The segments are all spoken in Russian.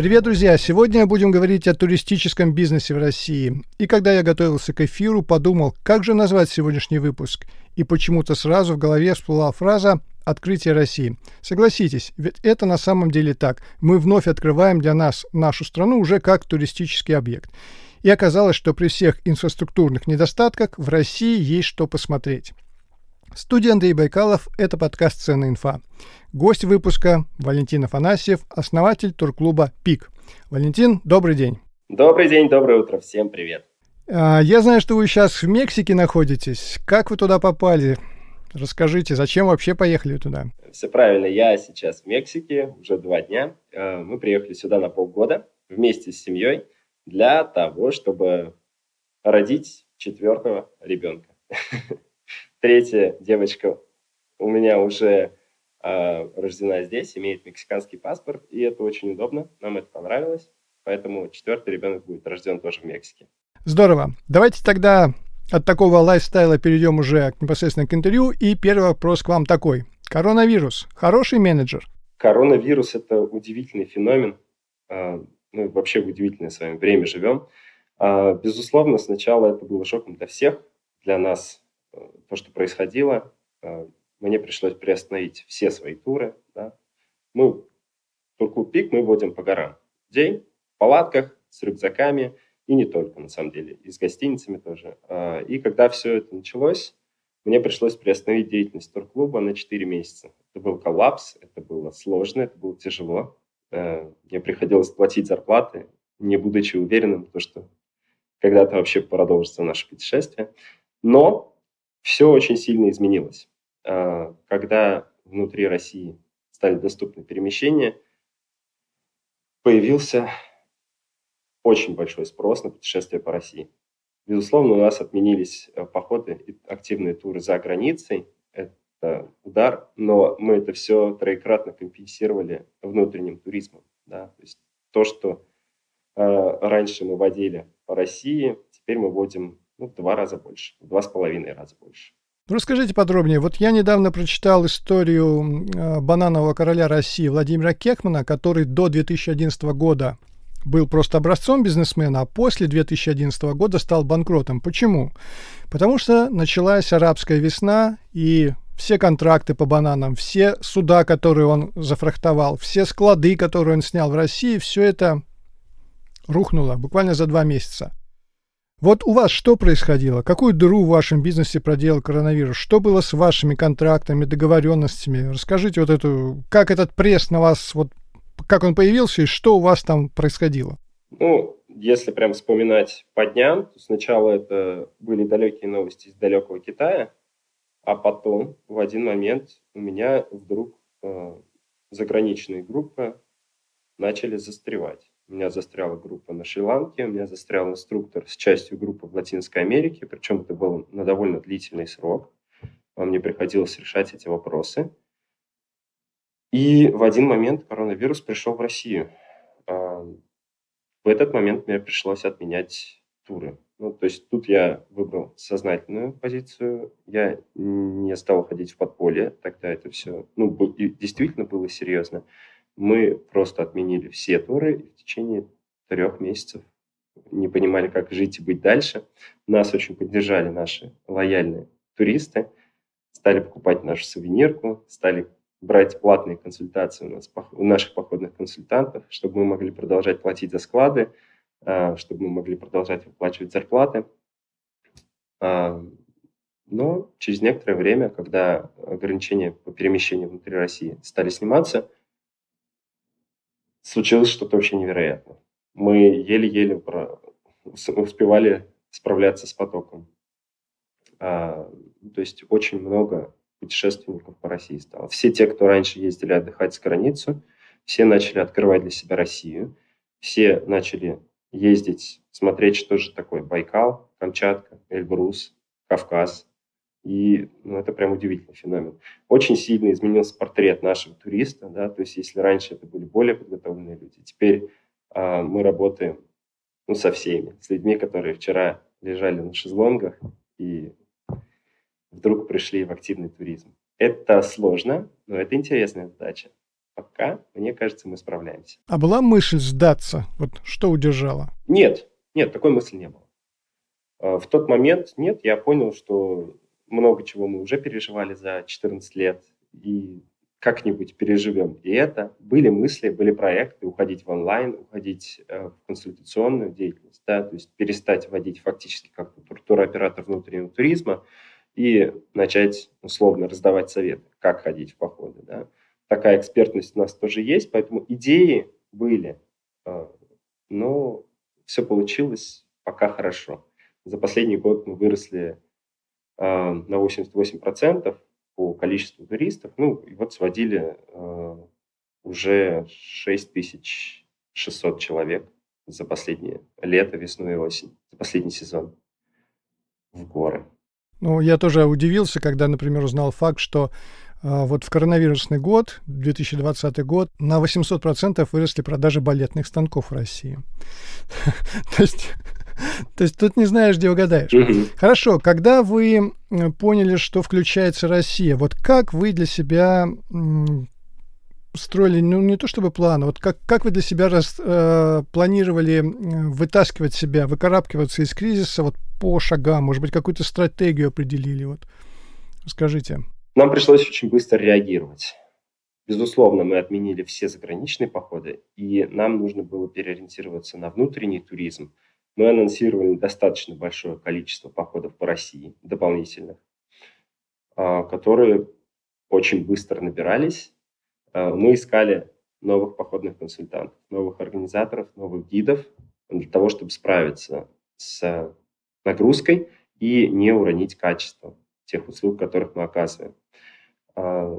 Привет, друзья! Сегодня будем говорить о туристическом бизнесе в России. И когда я готовился к эфиру, подумал, как же назвать сегодняшний выпуск. И почему-то сразу в голове всплыла фраза «Открытие России». Согласитесь, ведь это на самом деле так. Мы вновь открываем для нас нашу страну уже как туристический объект. И оказалось, что при всех инфраструктурных недостатках в России есть что посмотреть. Студия Андрей Байкалов – это подкаст «Ценная инфа». Гость выпуска – Валентин Афанасьев, основатель турклуба «Пик». Валентин, добрый день. Добрый день, доброе утро, всем привет. А, я знаю, что вы сейчас в Мексике находитесь. Как вы туда попали? Расскажите, зачем вообще поехали туда? Все правильно, я сейчас в Мексике уже два дня. А, мы приехали сюда на полгода вместе с семьей для того, чтобы родить четвертого ребенка. Третья девочка у меня уже э, рождена здесь, имеет мексиканский паспорт, и это очень удобно, нам это понравилось, поэтому четвертый ребенок будет рожден тоже в Мексике. Здорово. Давайте тогда от такого лайфстайла перейдем уже непосредственно к интервью. И первый вопрос к вам такой. Коронавирус. Хороший менеджер? Коронавирус – это удивительный феномен. Ну, вообще в удивительное с вами время живем. А, безусловно, сначала это было шоком для всех. Для нас то, что происходило, э, мне пришлось приостановить все свои туры. Да. Мы Турку Пик мы водим по горам. День в палатках с рюкзаками и не только, на самом деле, и с гостиницами тоже. А, и когда все это началось, мне пришлось приостановить деятельность турклуба на 4 месяца. Это был коллапс, это было сложно, это было тяжело. Э, мне приходилось платить зарплаты, не будучи уверенным, в том, что когда-то вообще продолжится наше путешествие. Но все очень сильно изменилось. А, когда внутри России стали доступны перемещения, появился очень большой спрос на путешествия по России. Безусловно, у нас отменились э, походы и активные туры за границей. Это удар, но мы это все троекратно компенсировали внутренним туризмом. Да? То есть то, что э, раньше мы водили по России, теперь мы водим ну, в два раза больше, в два с половиной раза больше. Ну, расскажите подробнее. Вот я недавно прочитал историю э, бананового короля России Владимира Кекмана, который до 2011 года был просто образцом бизнесмена, а после 2011 года стал банкротом. Почему? Потому что началась арабская весна, и все контракты по бананам, все суда, которые он зафрахтовал, все склады, которые он снял в России, все это рухнуло буквально за два месяца. Вот у вас что происходило? Какую дыру в вашем бизнесе проделал коронавирус? Что было с вашими контрактами, договоренностями? Расскажите вот эту, как этот пресс на вас, вот как он появился и что у вас там происходило? Ну, если прям вспоминать по дням, то сначала это были далекие новости из далекого Китая, а потом в один момент у меня вдруг э, заграничные группы начали застревать. У меня застряла группа на Шри-Ланке, у меня застрял инструктор с частью группы в Латинской Америке, причем это было на довольно длительный срок. Мне приходилось решать эти вопросы. И в один момент коронавирус пришел в Россию. А, в этот момент мне пришлось отменять туры. Ну, то есть тут я выбрал сознательную позицию. Я не стал ходить в подполье. Тогда это все ну, действительно было серьезно мы просто отменили все туры и в течение трех месяцев не понимали, как жить и быть дальше. Нас очень поддержали наши лояльные туристы, стали покупать нашу сувенирку, стали брать платные консультации у, нас, у наших походных консультантов, чтобы мы могли продолжать платить за склады, а, чтобы мы могли продолжать выплачивать зарплаты. А, но через некоторое время, когда ограничения по перемещению внутри России стали сниматься – случилось что-то вообще невероятное. Мы еле-еле успевали справляться с потоком. А, то есть очень много путешественников по России стало. Все те, кто раньше ездили отдыхать за границу, все начали открывать для себя Россию, все начали ездить, смотреть, что же такое Байкал, Камчатка, Эльбрус, Кавказ, и ну, это прям удивительный феномен. Очень сильно изменился портрет нашего туриста, да, то есть если раньше это были более подготовленные люди, теперь а, мы работаем ну, со всеми, с людьми, которые вчера лежали на шезлонгах и вдруг пришли в активный туризм. Это сложно, но это интересная задача. пока, мне кажется, мы справляемся. А была мысль сдаться? Вот что удержало? Нет, нет, такой мысли не было. А, в тот момент нет, я понял, что много чего мы уже переживали за 14 лет, и как-нибудь переживем и это. Были мысли, были проекты уходить в онлайн, уходить э, в консультационную деятельность, да, то есть перестать вводить фактически как туроператор внутреннего туризма и начать условно раздавать советы, как ходить в походы. Да. Такая экспертность у нас тоже есть, поэтому идеи были, э, но все получилось пока хорошо. За последний год мы выросли на 88%, по количеству туристов. Ну, и вот сводили э, уже 6600 человек за последнее лето, весну и осень, за последний сезон в горы. Ну, я тоже удивился, когда, например, узнал факт, что э, вот в коронавирусный год, 2020 год, на 800% выросли продажи балетных станков в России. То есть То есть тут не знаешь, где угадаешь. Хорошо, когда вы поняли, что включается Россия, вот как вы для себя строили, ну, не то чтобы планы, вот как, как вы для себя раз, э, планировали вытаскивать себя, выкарабкиваться из кризиса вот по шагам, может быть, какую-то стратегию определили, вот, скажите. Нам пришлось очень быстро реагировать. Безусловно, мы отменили все заграничные походы, и нам нужно было переориентироваться на внутренний туризм – мы анонсировали достаточно большое количество походов по России, дополнительных, а, которые очень быстро набирались. А, мы искали новых походных консультантов, новых организаторов, новых гидов для того, чтобы справиться с нагрузкой и не уронить качество тех услуг, которых мы оказываем. А,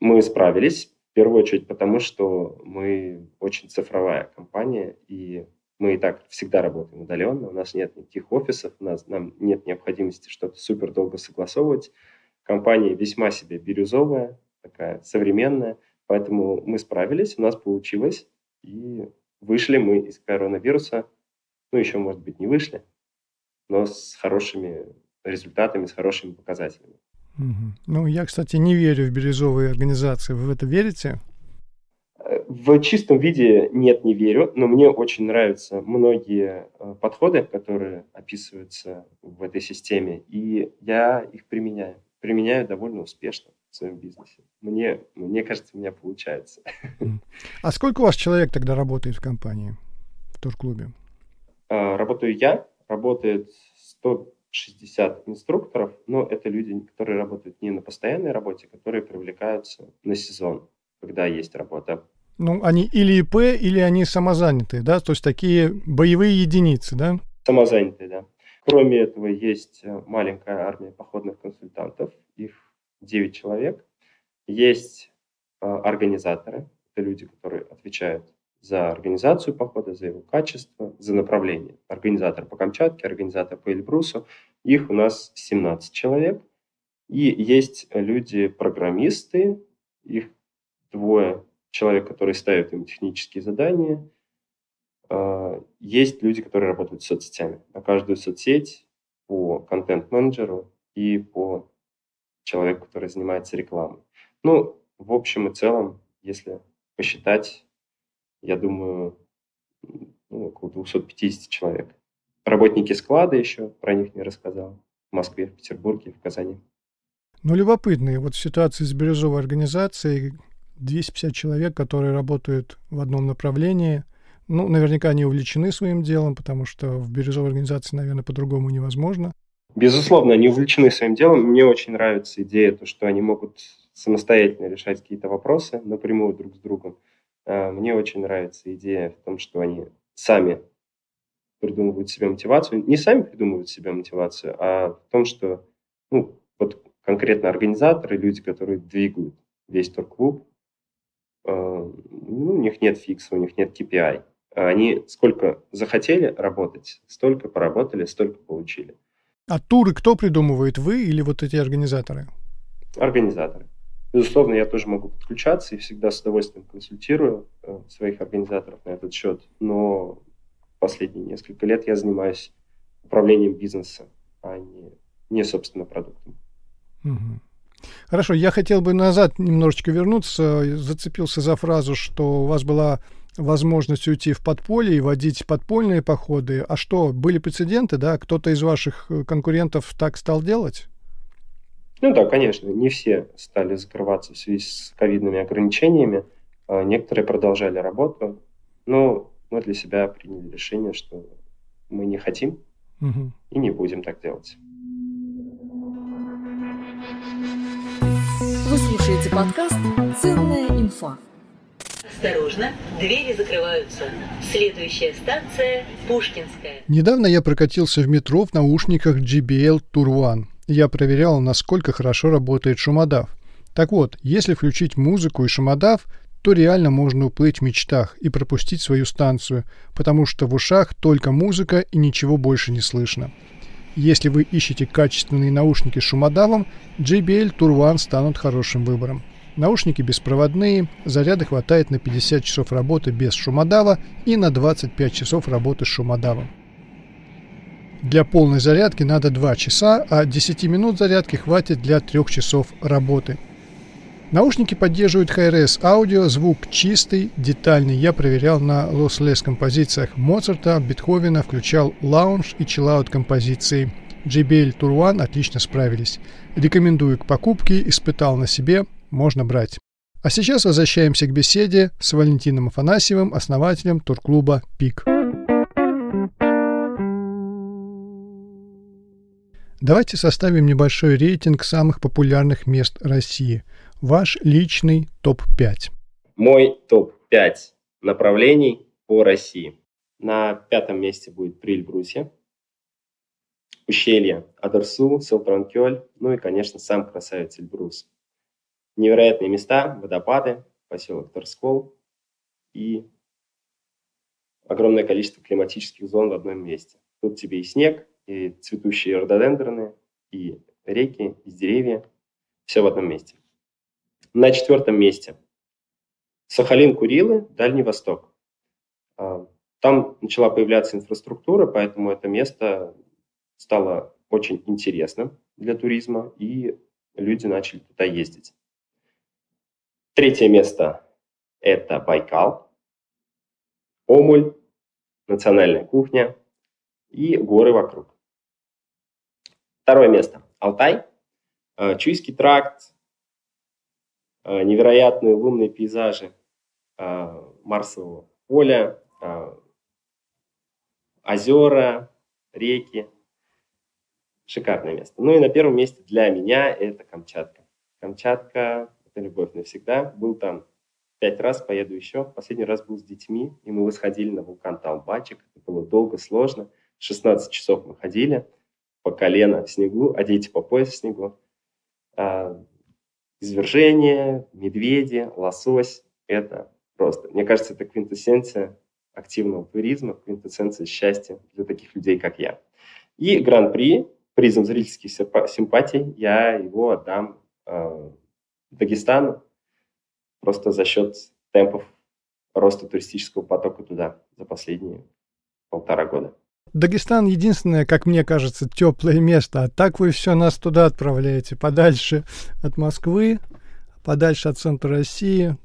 мы справились, в первую очередь, потому что мы очень цифровая компания, и мы и так всегда работаем удаленно, у нас нет никаких офисов, у нас, нам нет необходимости что-то супер долго согласовывать. Компания весьма себе бирюзовая, такая современная, поэтому мы справились, у нас получилось, и вышли мы из коронавируса, ну, еще, может быть, не вышли, но с хорошими результатами, с хорошими показателями. Угу. Ну, я, кстати, не верю в бирюзовые организации. Вы в это верите? В чистом виде нет, не верю, но мне очень нравятся многие э, подходы, которые описываются в этой системе, и я их применяю. Применяю довольно успешно в своем бизнесе. Мне, мне кажется, у меня получается. А сколько у вас человек тогда работает в компании, в турклубе? А, работаю я, работает 160 инструкторов, но это люди, которые работают не на постоянной работе, которые привлекаются на сезон когда есть работа. Ну, они или ИП, или они самозанятые, да? То есть такие боевые единицы, да? Самозанятые, да. Кроме этого, есть э, маленькая армия походных консультантов, их 9 человек. Есть э, организаторы, это люди, которые отвечают за организацию похода, за его качество, за направление. Организатор по Камчатке, организатор по Эльбрусу. Их у нас 17 человек. И есть люди-программисты, их двое человек, которые ставят им технические задания. А, есть люди, которые работают с соцсетями. На каждую соцсеть по контент-менеджеру и по человеку, который занимается рекламой. Ну, в общем и целом, если посчитать, я думаю, ну, около 250 человек. Работники склада еще, про них не рассказал. В Москве, в Петербурге, в Казани. Ну, любопытные вот ситуации с бирюзовой организацией, 250 человек, которые работают в одном направлении. Ну, наверняка они увлечены своим делом, потому что в бирюзовой организации, наверное, по-другому невозможно. Безусловно, они увлечены своим делом. Мне очень нравится идея, то, что они могут самостоятельно решать какие-то вопросы напрямую друг с другом. А, мне очень нравится идея в том, что они сами придумывают себе мотивацию. Не сами придумывают себе мотивацию, а в том, что ну, вот конкретно организаторы, люди, которые двигают весь турклуб, ну, у них нет фикса, у них нет KPI. Они сколько захотели работать, столько поработали, столько получили. А туры кто придумывает, вы или вот эти организаторы? Организаторы. Безусловно, я тоже могу подключаться и всегда с удовольствием консультирую э, своих организаторов на этот счет, но последние несколько лет я занимаюсь управлением бизнеса, а не, не собственно, продуктом. Угу. Хорошо, я хотел бы назад немножечко вернуться. Зацепился за фразу, что у вас была возможность уйти в подполье и водить подпольные походы. А что, были прецеденты, да? Кто-то из ваших э, конкурентов так стал делать? Ну да, конечно, не все стали закрываться в связи с ковидными ограничениями. А некоторые продолжали работу. Но мы для себя приняли решение, что мы не хотим угу. и не будем так делать. Слушаете подкаст «Ценная инфа». Осторожно, двери закрываются. Следующая станция – Пушкинская. Недавно я прокатился в метро в наушниках JBL Tour One. Я проверял, насколько хорошо работает шумодав. Так вот, если включить музыку и шумодав, то реально можно уплыть в мечтах и пропустить свою станцию, потому что в ушах только музыка и ничего больше не слышно. Если вы ищете качественные наушники с шумодавом, JBL Tour One станут хорошим выбором. Наушники беспроводные, заряда хватает на 50 часов работы без шумодава и на 25 часов работы с шумодавом. Для полной зарядки надо 2 часа, а 10 минут зарядки хватит для 3 часов работы. Наушники поддерживают Hi-Res аудио, звук чистый, детальный. Я проверял на lossless композициях Моцарта, Бетховена, включал лаунж и чиллаут композиции. JBL Tour One отлично справились. Рекомендую к покупке, испытал на себе, можно брать. А сейчас возвращаемся к беседе с Валентином Афанасьевым, основателем турклуба «Пик». Давайте составим небольшой рейтинг самых популярных мест России. Ваш личный топ-5. Мой топ-5 направлений по России. На пятом месте будет Прильбрусье, ущелье Адерсу, Селтранкёль, ну и, конечно, сам красавец Эльбрус невероятные места, водопады, поселок Торскол и огромное количество климатических зон в одном месте. Тут тебе и снег, и цветущие рододендроны, и реки, и деревья. Все в одном месте. На четвертом месте Сахалин, Курилы, Дальний Восток. А, там начала появляться инфраструктура, поэтому это место стало очень интересным для туризма, и люди начали туда ездить. Третье место – это Байкал, Омуль, национальная кухня и горы вокруг. Второе место – Алтай, э, Чуйский тракт, невероятные лунные пейзажи э, Марсового поля, озера, реки. Шикарное место. Ну и на первом месте для меня это Камчатка. Камчатка это любовь навсегда. Был там пять раз, поеду еще. Последний раз был с детьми, и мы восходили на вулкан Талбачик. Это было долго, сложно. 16 часов мы ходили по колено в снегу, а дети по пояс в снегу. А, извержение, медведи, лосось – это просто, мне кажется, это квинтэссенция активного туризма, квинтэссенция счастья для таких людей, как я. И гран-при, призом зрительских симпатий, я его отдам а, Дагестану просто за счет темпов роста туристического потока туда за последние полтора года. Дагестан единственное, как мне кажется, теплое место, а так вы все нас туда отправляете, подальше от Москвы, подальше от центра России.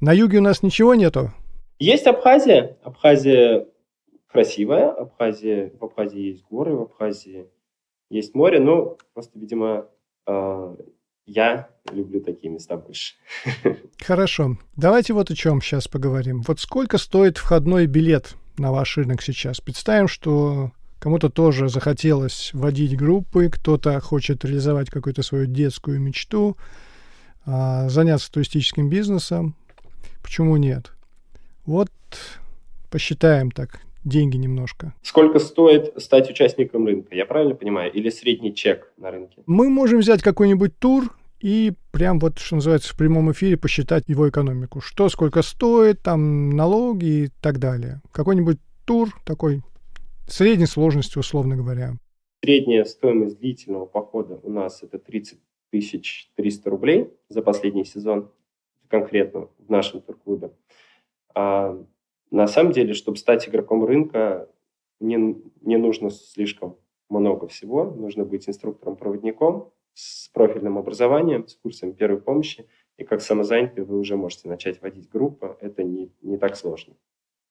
На юге у нас ничего нету? Есть Абхазия. Абхазия красивая. Абхазия, в Абхазии есть горы, в Абхазии есть море. Ну, просто, видимо, а, я люблю такие места больше. Хорошо. Давайте вот о чем сейчас поговорим. Вот сколько стоит входной билет на ваш рынок сейчас? Представим, что кому-то тоже захотелось водить группы, кто-то хочет реализовать какую-то свою детскую мечту, а, заняться туристическим бизнесом. Почему нет? Вот посчитаем так деньги немножко. Сколько стоит стать участником рынка? Я правильно понимаю? Или средний чек на рынке? Мы можем взять какой-нибудь тур и прям вот, что называется, в прямом эфире посчитать его экономику. Что, сколько стоит, там налоги и так далее. Какой-нибудь тур такой средней сложности, условно говоря. Средняя стоимость длительного похода у нас это 30 тысяч 300 рублей за последний сезон, конкретно в нашем турклубе. А на самом деле, чтобы стать игроком рынка, не, не нужно слишком много всего. Нужно быть инструктором-проводником, с профильным образованием, с курсами первой помощи, и как самозанятый вы уже можете начать водить группу. Это не, не так сложно.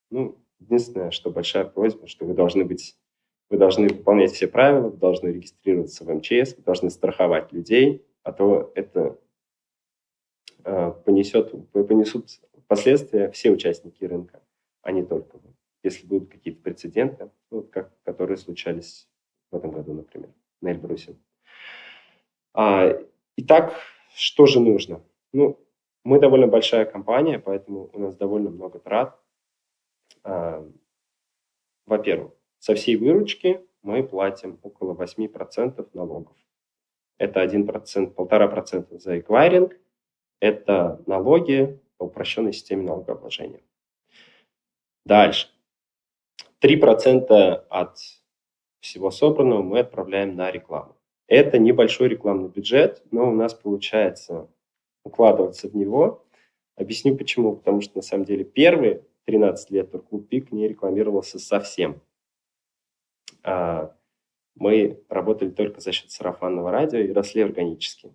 Ну, единственное, что большая просьба, что вы должны быть, вы должны выполнять все правила, вы должны регистрироваться в МЧС, вы должны страховать людей, а то это э, понесет, понесут последствия все участники рынка, а не только вы. Если будут какие-то прецеденты, ну, как, которые случались в этом году, например, на Эльбрусе. А, итак, что же нужно? Ну, мы довольно большая компания, поэтому у нас довольно много трат. А, во-первых, со всей выручки мы платим около 8% налогов. Это 1%, 1,5% за эквайринг. Это налоги по упрощенной системе налогообложения. Дальше. 3% от всего собранного мы отправляем на рекламу. Это небольшой рекламный бюджет, но у нас получается укладываться в него. Объясню почему. Потому что на самом деле первые 13 лет Турклуб Пик не рекламировался совсем. А мы работали только за счет сарафанного радио и росли органически.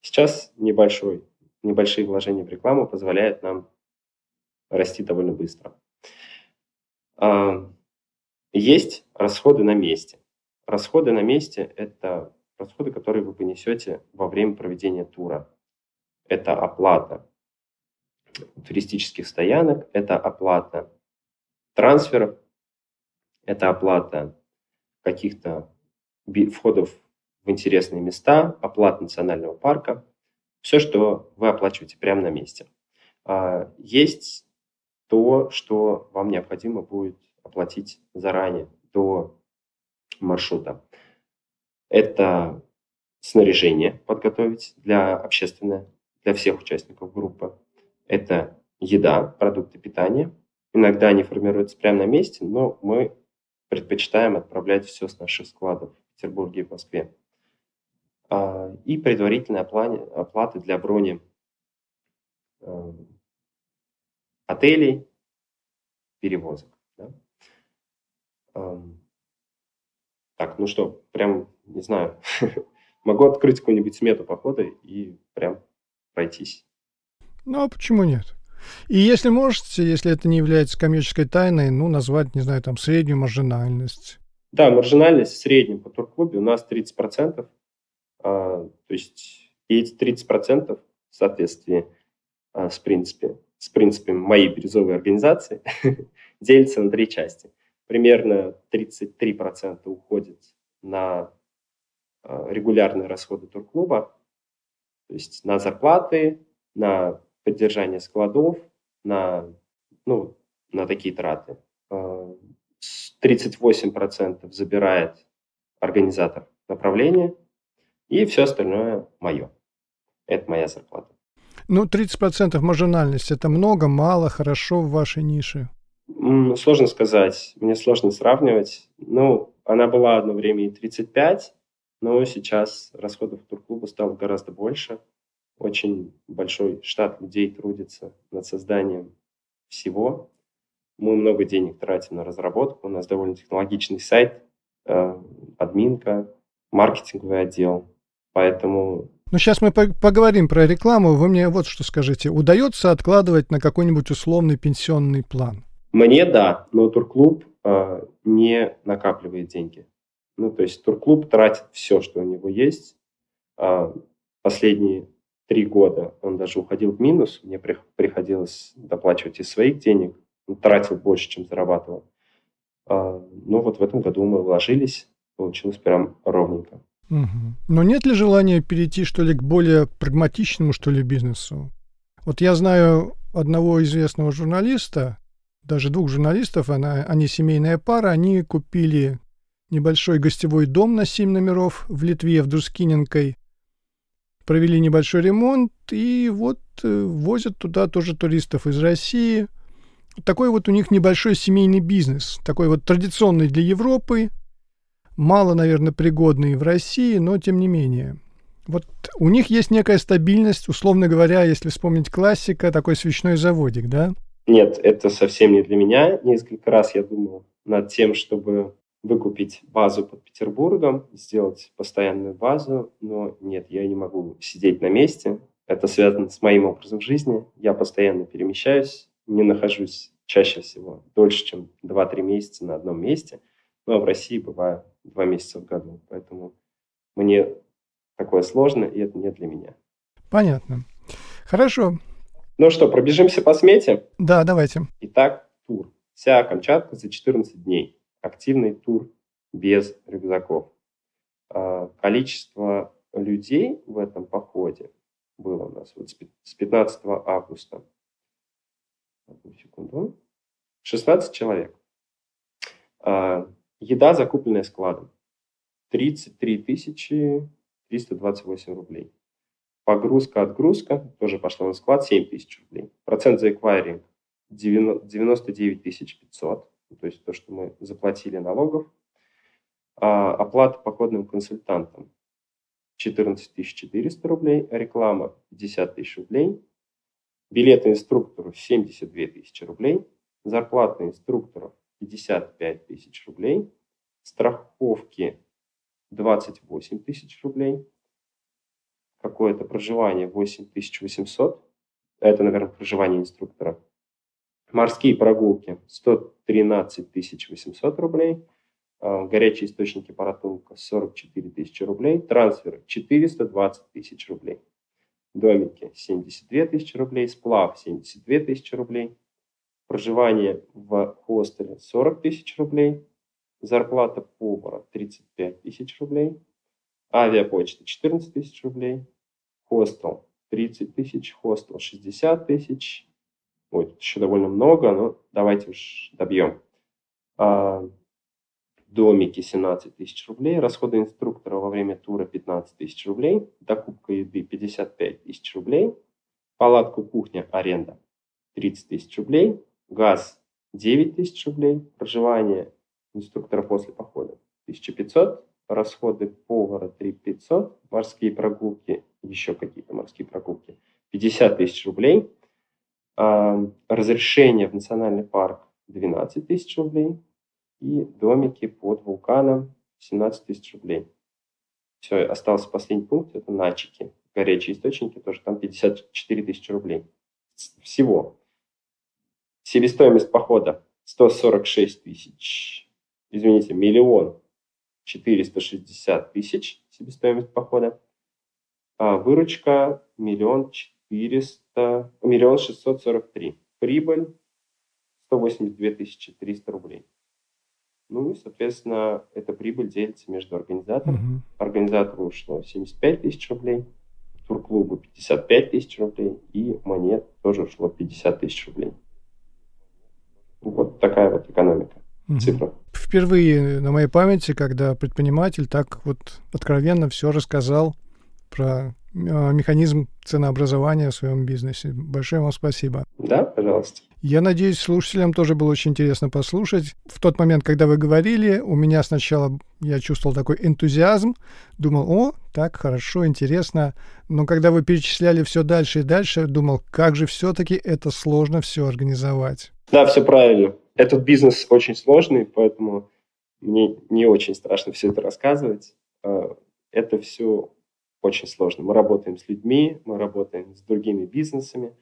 Сейчас небольшой, небольшие вложения в рекламу позволяют нам расти довольно быстро. А, есть расходы на месте. Расходы на месте – это расходы, которые вы понесете во время проведения тура. Это оплата туристических стоянок, это оплата трансферов, это оплата каких-то входов в интересные места, оплата национального парка, все, что вы оплачиваете прямо на месте. А, есть то, что вам необходимо будет оплатить заранее, до маршрута. Это снаряжение подготовить для общественное, для всех участников группы. Это еда, продукты питания. Иногда они формируются прямо на месте, но мы предпочитаем отправлять все с наших складов в Петербурге и в Москве. А, и предварительная оплата для брони э, отелей, перевозок. Так, ну что, прям, не знаю, могу открыть какую-нибудь смету похода и прям пройтись. Ну, а почему нет? И если можете, если это не является коммерческой тайной, ну, назвать, не знаю, там, среднюю маржинальность. Да, маржинальность в среднем по турклубе у нас 30%. А, то есть эти 30% в соответствии а, с, принципе, с принципами моей бирюзовой организации делятся на три части. Примерно 33% уходит на регулярные расходы турклуба, то есть на зарплаты, на поддержание складов, на, ну, на такие траты. 38% а, забирает организатор направления, и все остальное мое. Это моя зарплата. Ну, 30% маржинальность – это много, мало, хорошо в вашей нише? Сложно сказать. Мне сложно сравнивать. Ну, она была одно время и 35, но сейчас расходов турклуба стало гораздо больше – очень большой штат людей трудится над созданием всего. Мы много денег тратим на разработку. У нас довольно технологичный сайт, э, админка, маркетинговый отдел. Поэтому... Ну, сейчас мы поговорим про рекламу. Вы мне вот что скажите. Удается откладывать на какой-нибудь условный пенсионный план? Мне да, но турклуб э, не накапливает деньги. Ну, то есть турклуб тратит все, что у него есть. Э, последние три года он даже уходил в минус, мне приходилось доплачивать из своих денег, он тратил больше, чем зарабатывал. А, ну вот в этом году мы вложились, получилось прям ровненько. Угу. Но нет ли желания перейти, что ли, к более прагматичному, что ли, бизнесу? Вот я знаю одного известного журналиста, даже двух журналистов, она, они семейная пара, они купили небольшой гостевой дом на 7 номеров в Литве, в Друскиненкой, провели небольшой ремонт и вот э, возят туда тоже туристов из России. Такой вот у них небольшой семейный бизнес, такой вот традиционный для Европы, мало, наверное, пригодный в России, но тем не менее. Вот у них есть некая стабильность, условно говоря, если вспомнить классика, такой свечной заводик, да? Нет, это совсем не для меня. Несколько раз я думал над тем, чтобы выкупить базу под Петербургом, сделать постоянную базу, но нет, я не могу сидеть на месте. Это связано с моим образом жизни. Я постоянно перемещаюсь, не нахожусь чаще всего дольше, чем 2-3 месяца на одном месте. А в России бывает 2 месяца в году. Поэтому мне такое сложно, и это не для меня. Понятно. Хорошо. Ну что, пробежимся по смете? Да, давайте. Итак, тур. Вся Камчатка за 14 дней. Активный тур без рюкзаков. А, количество людей в этом походе было у нас вот с 15 августа. Одну секунду. 16 человек. А, еда, закупленная складом. 33 тысячи 328 рублей. Погрузка, отгрузка тоже пошла на склад 7 тысяч рублей. Процент за эквайринг 99 500, то есть то, что мы заплатили налогов. А оплата походным консультантам 14 400 рублей, реклама 50 тысяч рублей, билеты инструктору 72 тысячи рублей, зарплата инструктору 55 тысяч рублей, страховки 28 тысяч рублей, какое-то проживание 8800, это, наверное, проживание инструктора, морские прогулки. 113 800 рублей, а, горячие источники Паратунка 44 тысячи рублей, трансферы 420 тысяч рублей, домики 72 тысячи рублей, сплав 72 тысячи рублей, проживание в хостеле 40 тысяч рублей, зарплата повара 35 тысяч рублей, авиапочта 14 тысяч рублей, хостел 30 тысяч, хостел 60 тысяч, Ой, еще довольно много, но давайте уж добьем. А, домики 17 тысяч рублей, расходы инструктора во время тура 15 тысяч рублей, докупка еды 55 тысяч рублей, палатку кухня аренда 30 тысяч рублей, газ 9 тысяч рублей, проживание инструктора после похода 1500, расходы повара 3500, морские прогулки, еще какие-то морские прогулки 50 тысяч рублей, разрешение в национальный парк 12 тысяч рублей и домики под вулканом 17 тысяч рублей. Все, остался последний пункт, это начики, горячие источники, тоже там 54 тысячи рублей. Всего. Себестоимость похода 146 тысяч извините, миллион четыреста шестьдесят тысяч себестоимость похода, а выручка миллион четыреста, миллион шестьсот сорок три. Прибыль сто восемьдесят две тысячи триста рублей. Ну и, соответственно, эта прибыль делится между организатором. Mm-hmm. Организатору ушло 75 тысяч рублей, турклубу 55 тысяч рублей и монет тоже ушло 50 тысяч рублей. Вот такая вот экономика цифра. Впервые на моей памяти, когда предприниматель так вот откровенно все рассказал про механизм ценообразования в своем бизнесе. Большое вам спасибо. Да, пожалуйста. Я надеюсь, слушателям тоже было очень интересно послушать. В тот момент, когда вы говорили, у меня сначала я чувствовал такой энтузиазм, думал, о, так хорошо, интересно. Но когда вы перечисляли все дальше и дальше, думал, как же все-таки это сложно все организовать. Да, все правильно. Этот бизнес очень сложный, поэтому мне не очень страшно все это рассказывать. А, это все очень сложно. Мы работаем с людьми, мы работаем с другими бизнесами,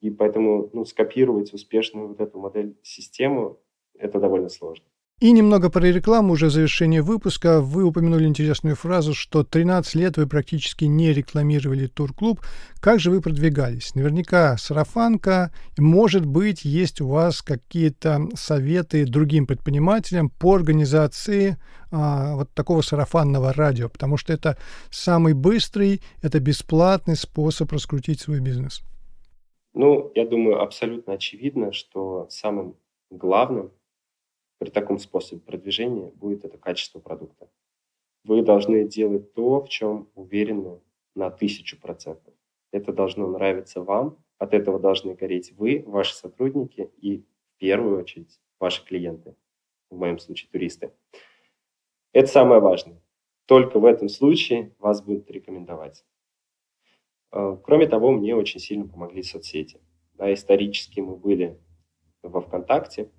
и поэтому ну, скопировать успешную вот эту модель систему это довольно сложно. И немного про рекламу уже в завершении выпуска. Вы упомянули интересную фразу, что 13 лет вы практически не рекламировали турклуб. Как же вы продвигались? Наверняка сарафанка. Может быть, есть у вас какие-то советы другим предпринимателям по организации а, вот такого сарафанного радио, потому что это самый быстрый, это бесплатный способ раскрутить свой бизнес. Ну, я думаю, абсолютно очевидно, что самым главным при таком способе продвижения будет это качество продукта. Вы должны делать то, в чем уверены на тысячу процентов. Это должно нравиться вам, от этого должны гореть вы, ваши сотрудники и в первую очередь ваши клиенты, в моем случае туристы. Это самое важное. Только в этом случае вас будут рекомендовать. Э, кроме того, мне очень сильно помогли соцсети. Да, исторически мы были во ВКонтакте,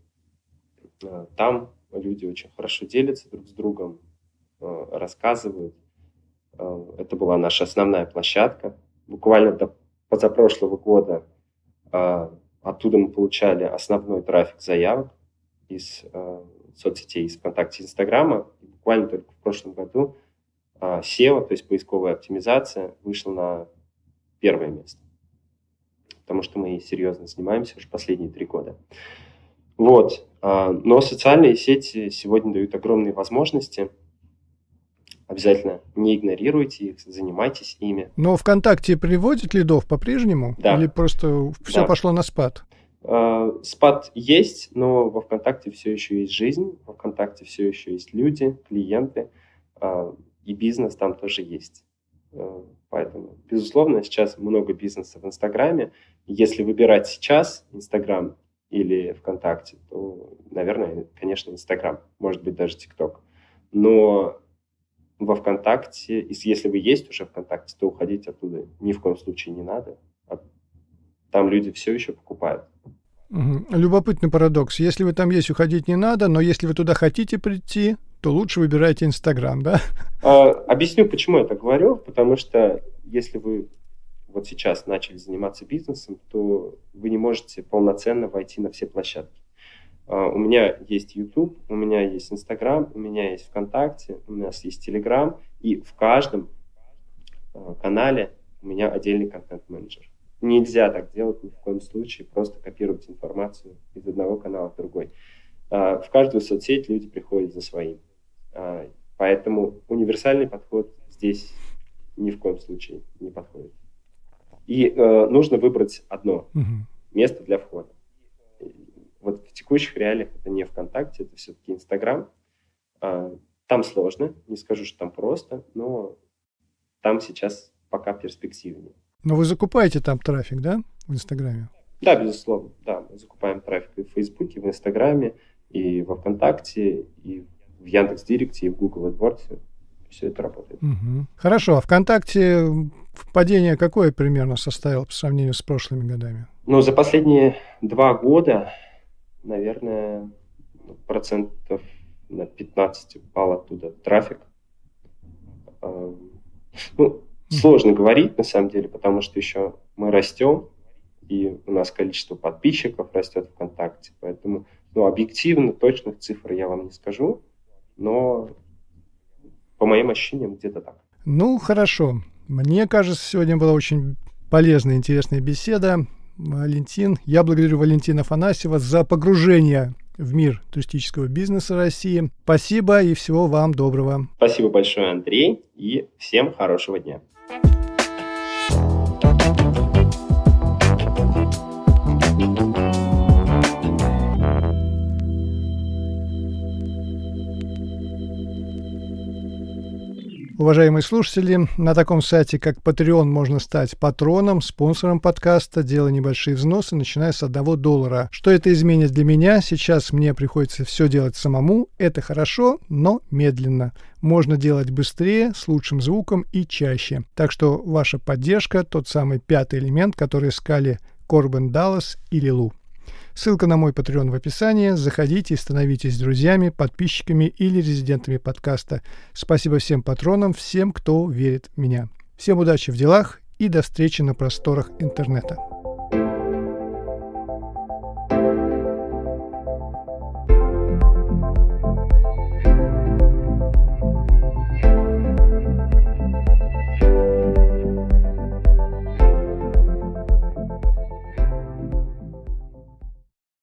там люди очень хорошо делятся друг с другом, э, рассказывают. Э, это была наша основная площадка. Буквально до позапрошлого года э, оттуда мы получали основной трафик заявок из соцсетей, из ВКонтакте, Инстаграма. буквально только в прошлом году SEO, то есть поисковая оптимизация, вышла на первое место. Потому что мы серьезно занимаемся уже последние три года. Вот. Но социальные сети сегодня дают огромные возможности – Обязательно не игнорируйте их, занимайтесь ими. Но ВКонтакте приводит лидов по-прежнему? Да. Или просто все да. пошло на спад? Э, спад есть, но во ВКонтакте все еще есть жизнь, во ВКонтакте все еще есть люди, клиенты, э, и бизнес там тоже есть. Поэтому, безусловно, сейчас много бизнеса в Инстаграме. Если выбирать сейчас Инстаграм или ВКонтакте, то, наверное, конечно, Инстаграм, может быть, даже ТикТок. Но во ВКонтакте, если вы есть уже ВКонтакте, то уходить оттуда ни в коем случае не надо. А там люди все еще покупают. Любопытный парадокс. Если вы там есть, уходить не надо, но если вы туда хотите прийти, то лучше выбирайте Инстаграм, да? А, объясню, почему я так говорю. Потому что если вы вот сейчас начали заниматься бизнесом, то вы не можете полноценно войти на все площадки. А, у меня есть YouTube, у меня есть Instagram, у меня есть ВКонтакте, у нас есть Telegram, и в каждом а, канале у меня отдельный контент-менеджер. Нельзя так делать ни в коем случае, просто копировать информацию из одного канала в другой. А, в каждую соцсеть люди приходят за своим. Поэтому универсальный подход здесь ни в коем случае не подходит. И э, нужно выбрать одно угу. место для входа. Вот в текущих реалиях это не ВКонтакте, это все-таки Инстаграм. А, там сложно, не скажу, что там просто, но там сейчас пока перспективнее. Но вы закупаете там трафик, да, в Инстаграме? Да, безусловно, да, мы закупаем трафик и в Фейсбуке, и в Инстаграме, и во ВКонтакте, и в Яндекс.Директе, и в Google AdWords. Все это работает. Угу. Хорошо, а ВКонтакте падение какое примерно составило по сравнению с прошлыми годами? Ну, за последние два года наверное, процентов на 15 упал оттуда трафик. Ну, сложно говорить, на самом деле, потому что еще мы растем, и у нас количество подписчиков растет ВКонтакте. Поэтому, ну, объективно, точных цифр я вам не скажу, но по моим ощущениям где-то так. Ну, хорошо. Мне кажется, сегодня была очень полезная, интересная беседа. Валентин. Я благодарю Валентина Афанасьева за погружение в мир туристического бизнеса России. Спасибо и всего вам доброго. Спасибо большое, Андрей, и всем хорошего дня. Уважаемые слушатели, на таком сайте, как Patreon, можно стать патроном, спонсором подкаста, делая небольшие взносы, начиная с одного доллара. Что это изменит для меня? Сейчас мне приходится все делать самому. Это хорошо, но медленно. Можно делать быстрее, с лучшим звуком и чаще. Так что ваша поддержка – тот самый пятый элемент, который искали Корбен Даллас или Лу. Ссылка на мой Patreon в описании. Заходите и становитесь друзьями, подписчиками или резидентами подкаста. Спасибо всем патронам, всем, кто верит в меня. Всем удачи в делах и до встречи на просторах интернета.